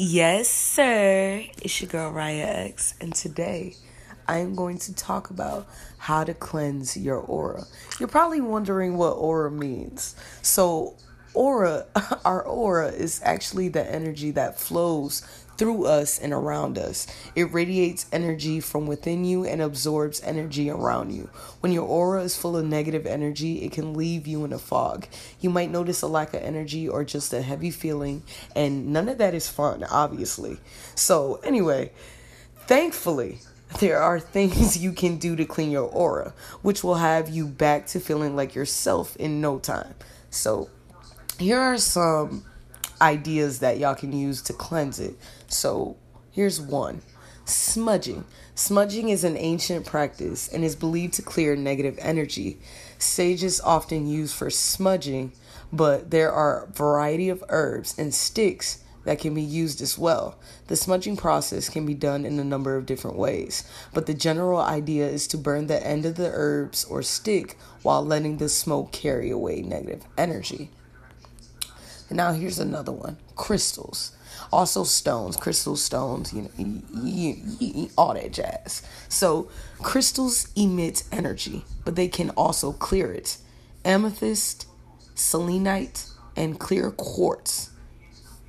Yes, sir. It's your girl Raya X, and today I am going to talk about how to cleanse your aura. You're probably wondering what aura means. So, aura, our aura is actually the energy that flows through us and around us. It radiates energy from within you and absorbs energy around you. When your aura is full of negative energy, it can leave you in a fog. You might notice a lack of energy or just a heavy feeling, and none of that is fun, obviously. So, anyway, thankfully, there are things you can do to clean your aura, which will have you back to feeling like yourself in no time. So, here are some ideas that y'all can use to cleanse it. So, here's one smudging. Smudging is an ancient practice and is believed to clear negative energy. Sage is often used for smudging, but there are a variety of herbs and sticks that can be used as well. The smudging process can be done in a number of different ways, but the general idea is to burn the end of the herbs or stick while letting the smoke carry away negative energy. Now here's another one crystals. Also, stones, crystal stones, you know, you, all that jazz. So, crystals emit energy, but they can also clear it. Amethyst, selenite, and clear quartz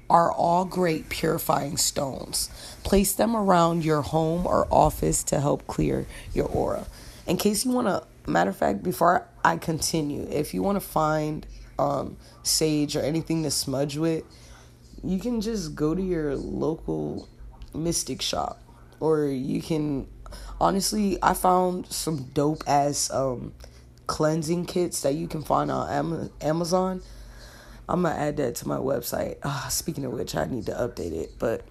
are all great purifying stones. Place them around your home or office to help clear your aura. In case you want to, matter of fact, before I continue, if you want to find um, sage or anything to smudge with, you can just go to your local mystic shop. Or you can, honestly, I found some dope ass um, cleansing kits that you can find on Amazon. I'm gonna add that to my website. Uh, speaking of which, I need to update it, but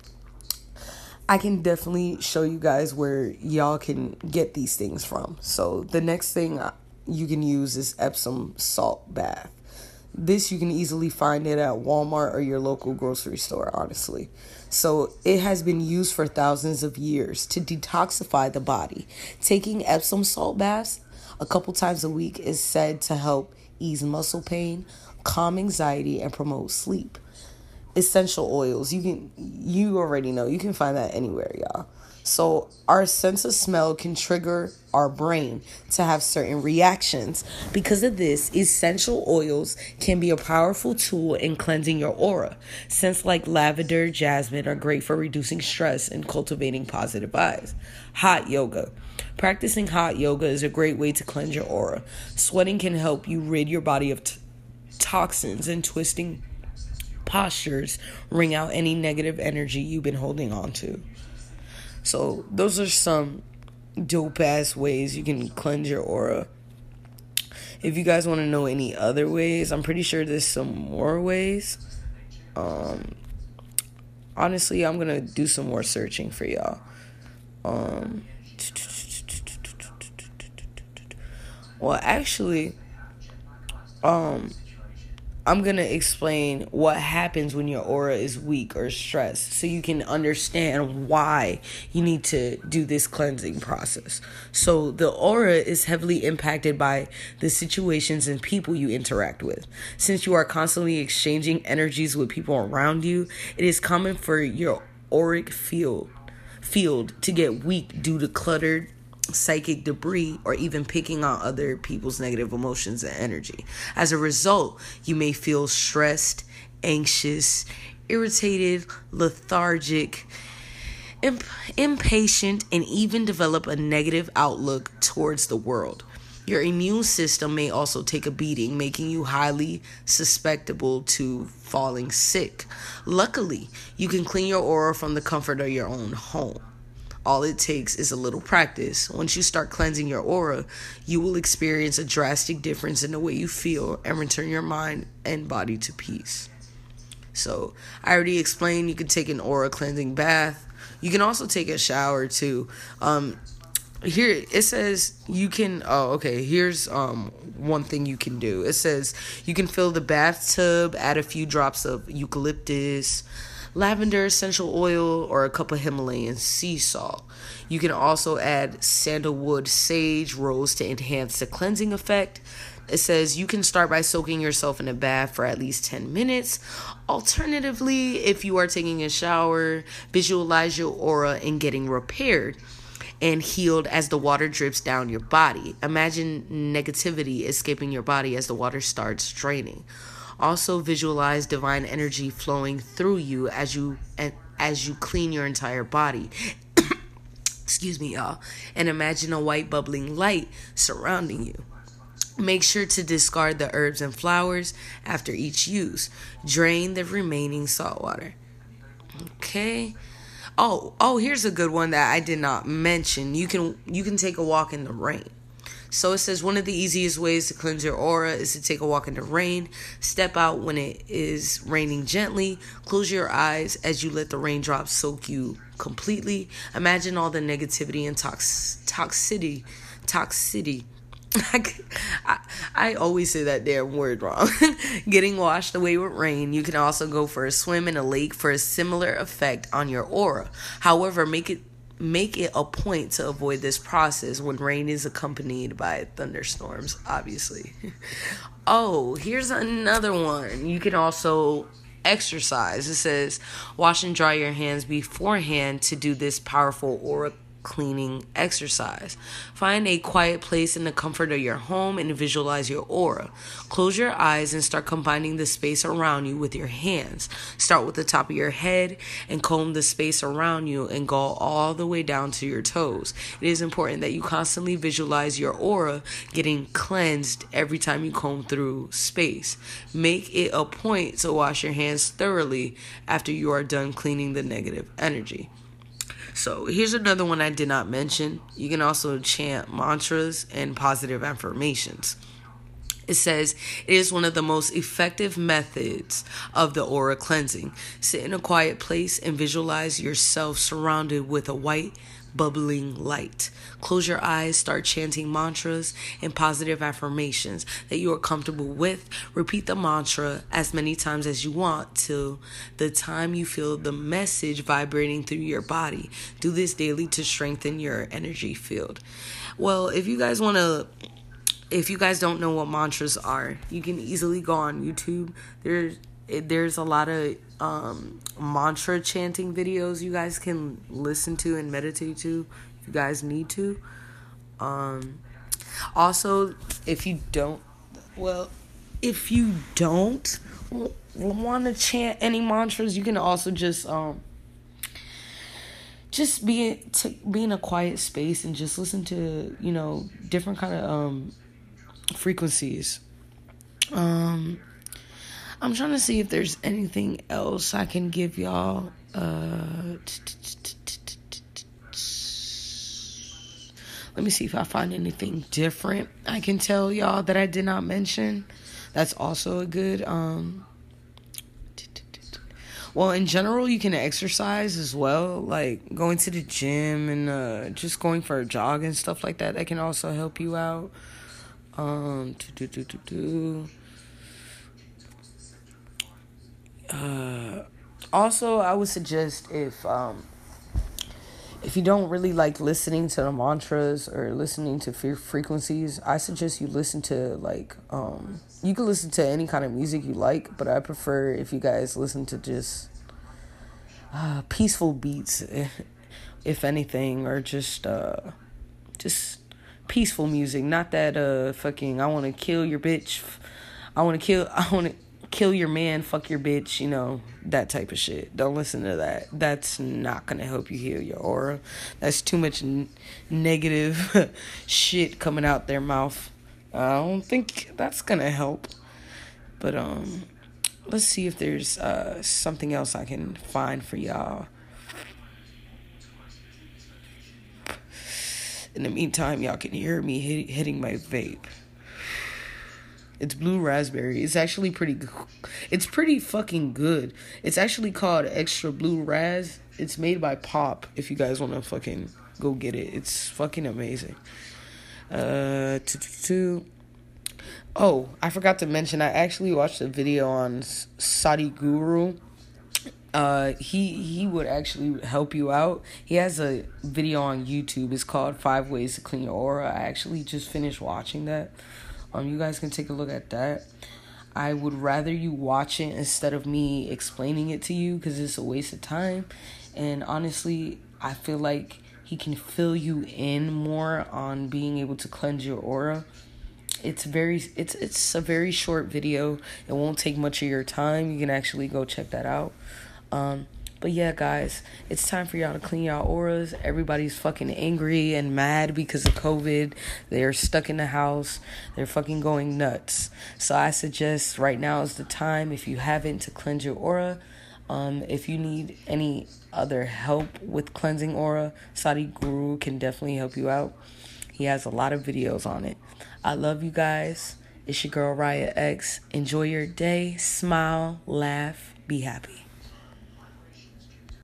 I can definitely show you guys where y'all can get these things from. So the next thing you can use is Epsom salt bath. This you can easily find it at Walmart or your local grocery store, honestly. So it has been used for thousands of years to detoxify the body. Taking Epsom salt baths a couple times a week is said to help ease muscle pain, calm anxiety, and promote sleep. Essential oils, you can you already know, you can find that anywhere, y'all. So, our sense of smell can trigger our brain to have certain reactions. Because of this, essential oils can be a powerful tool in cleansing your aura. Scents like lavender, jasmine are great for reducing stress and cultivating positive vibes. Hot yoga. Practicing hot yoga is a great way to cleanse your aura. Sweating can help you rid your body of t- toxins and twisting postures wring out any negative energy you've been holding on to. So those are some dope ass ways you can cleanse your aura. If you guys want to know any other ways, I'm pretty sure there's some more ways. Um, honestly, I'm gonna do some more searching for y'all. Um, well, actually, um, I'm going to explain what happens when your aura is weak or stressed so you can understand why you need to do this cleansing process. So, the aura is heavily impacted by the situations and people you interact with. Since you are constantly exchanging energies with people around you, it is common for your auric field field to get weak due to cluttered psychic debris or even picking on other people's negative emotions and energy. As a result, you may feel stressed, anxious, irritated, lethargic, imp- impatient, and even develop a negative outlook towards the world. Your immune system may also take a beating, making you highly susceptible to falling sick. Luckily, you can clean your aura from the comfort of your own home. All it takes is a little practice. Once you start cleansing your aura, you will experience a drastic difference in the way you feel and return your mind and body to peace. So I already explained you can take an aura cleansing bath. You can also take a shower too. Um, here it says you can oh okay here's um one thing you can do it says you can fill the bathtub add a few drops of eucalyptus lavender essential oil or a cup of himalayan sea salt you can also add sandalwood sage rose to enhance the cleansing effect it says you can start by soaking yourself in a bath for at least 10 minutes. Alternatively, if you are taking a shower, visualize your aura and getting repaired and healed as the water drips down your body. Imagine negativity escaping your body as the water starts draining. Also visualize divine energy flowing through you as you as you clean your entire body. Excuse me, y'all. And imagine a white bubbling light surrounding you. Make sure to discard the herbs and flowers after each use. Drain the remaining salt water. Okay. Oh, oh, here's a good one that I did not mention. You can you can take a walk in the rain. So it says one of the easiest ways to cleanse your aura is to take a walk in the rain. Step out when it is raining gently. Close your eyes as you let the raindrops soak you completely. Imagine all the negativity and tox toxicity toxicity I, I always say that damn word wrong. Getting washed away with rain. You can also go for a swim in a lake for a similar effect on your aura. However, make it make it a point to avoid this process when rain is accompanied by thunderstorms, obviously. oh, here's another one. You can also exercise. It says wash and dry your hands beforehand to do this powerful aura cleaning exercise. Find a quiet place in the comfort of your home and visualize your aura. Close your eyes and start combining the space around you with your hands. Start with the top of your head and comb the space around you and go all the way down to your toes. It is important that you constantly visualize your aura getting cleansed every time you comb through space. Make it a point to wash your hands thoroughly after you are done cleaning the negative energy. So here's another one I did not mention. You can also chant mantras and positive affirmations. It says it is one of the most effective methods of the aura cleansing. Sit in a quiet place and visualize yourself surrounded with a white bubbling light. Close your eyes, start chanting mantras and positive affirmations that you are comfortable with. Repeat the mantra as many times as you want till the time you feel the message vibrating through your body. Do this daily to strengthen your energy field. Well, if you guys want to if you guys don't know what mantras are, you can easily go on YouTube. There's there's a lot of um, mantra chanting videos you guys can listen to and meditate to if you guys need to. Um, also, if you don't, well, if you don't want to chant any mantras, you can also just um, just be to be in a quiet space and just listen to you know different kind of um frequencies. Um, I'm trying to see if there's anything else I can give y'all. Uh, let me see if I find anything different I can tell y'all that I did not mention. That's also a good um well in general you can exercise as well like going to the gym and uh, just going for a jog and stuff like that that can also help you out um do, do, do, do, uh, also, I would suggest if um, if you don't really like listening to the mantras or listening to fear frequencies, I suggest you listen to like um, you can listen to any kind of music you like, but I prefer if you guys listen to just uh, peaceful beats, if anything, or just uh, just peaceful music. Not that uh fucking I want to kill your bitch. I want to kill. I want to kill your man, fuck your bitch, you know, that type of shit. Don't listen to that. That's not going to help you heal your aura. That's too much n- negative shit coming out their mouth. I don't think that's going to help. But um let's see if there's uh something else I can find for y'all. In the meantime, y'all can hear me hit, hitting my vape. It's blue raspberry. It's actually pretty. It's pretty fucking good. It's actually called extra blue raz. It's made by Pop. If you guys want to fucking go get it, it's fucking amazing. Uh, two. Oh, I forgot to mention. I actually watched a video on Sadhguru uh he he would actually help you out. He has a video on youtube. It's called five ways to clean your aura. I actually just finished watching that. Um you guys can take a look at that. I would rather you watch it instead of me explaining it to you because it's a waste of time. And honestly i feel like he can fill you in more on being able to cleanse your aura. It's very it's it's a very short video. It won't take much of your time. You can actually go check that out um, but yeah, guys, it's time for y'all to clean y'all auras. Everybody's fucking angry and mad because of COVID. They're stuck in the house. They're fucking going nuts. So I suggest right now is the time, if you haven't, to cleanse your aura. Um, if you need any other help with cleansing aura, Sadhguru can definitely help you out. He has a lot of videos on it. I love you guys. It's your girl Raya X. Enjoy your day. Smile, laugh, be happy.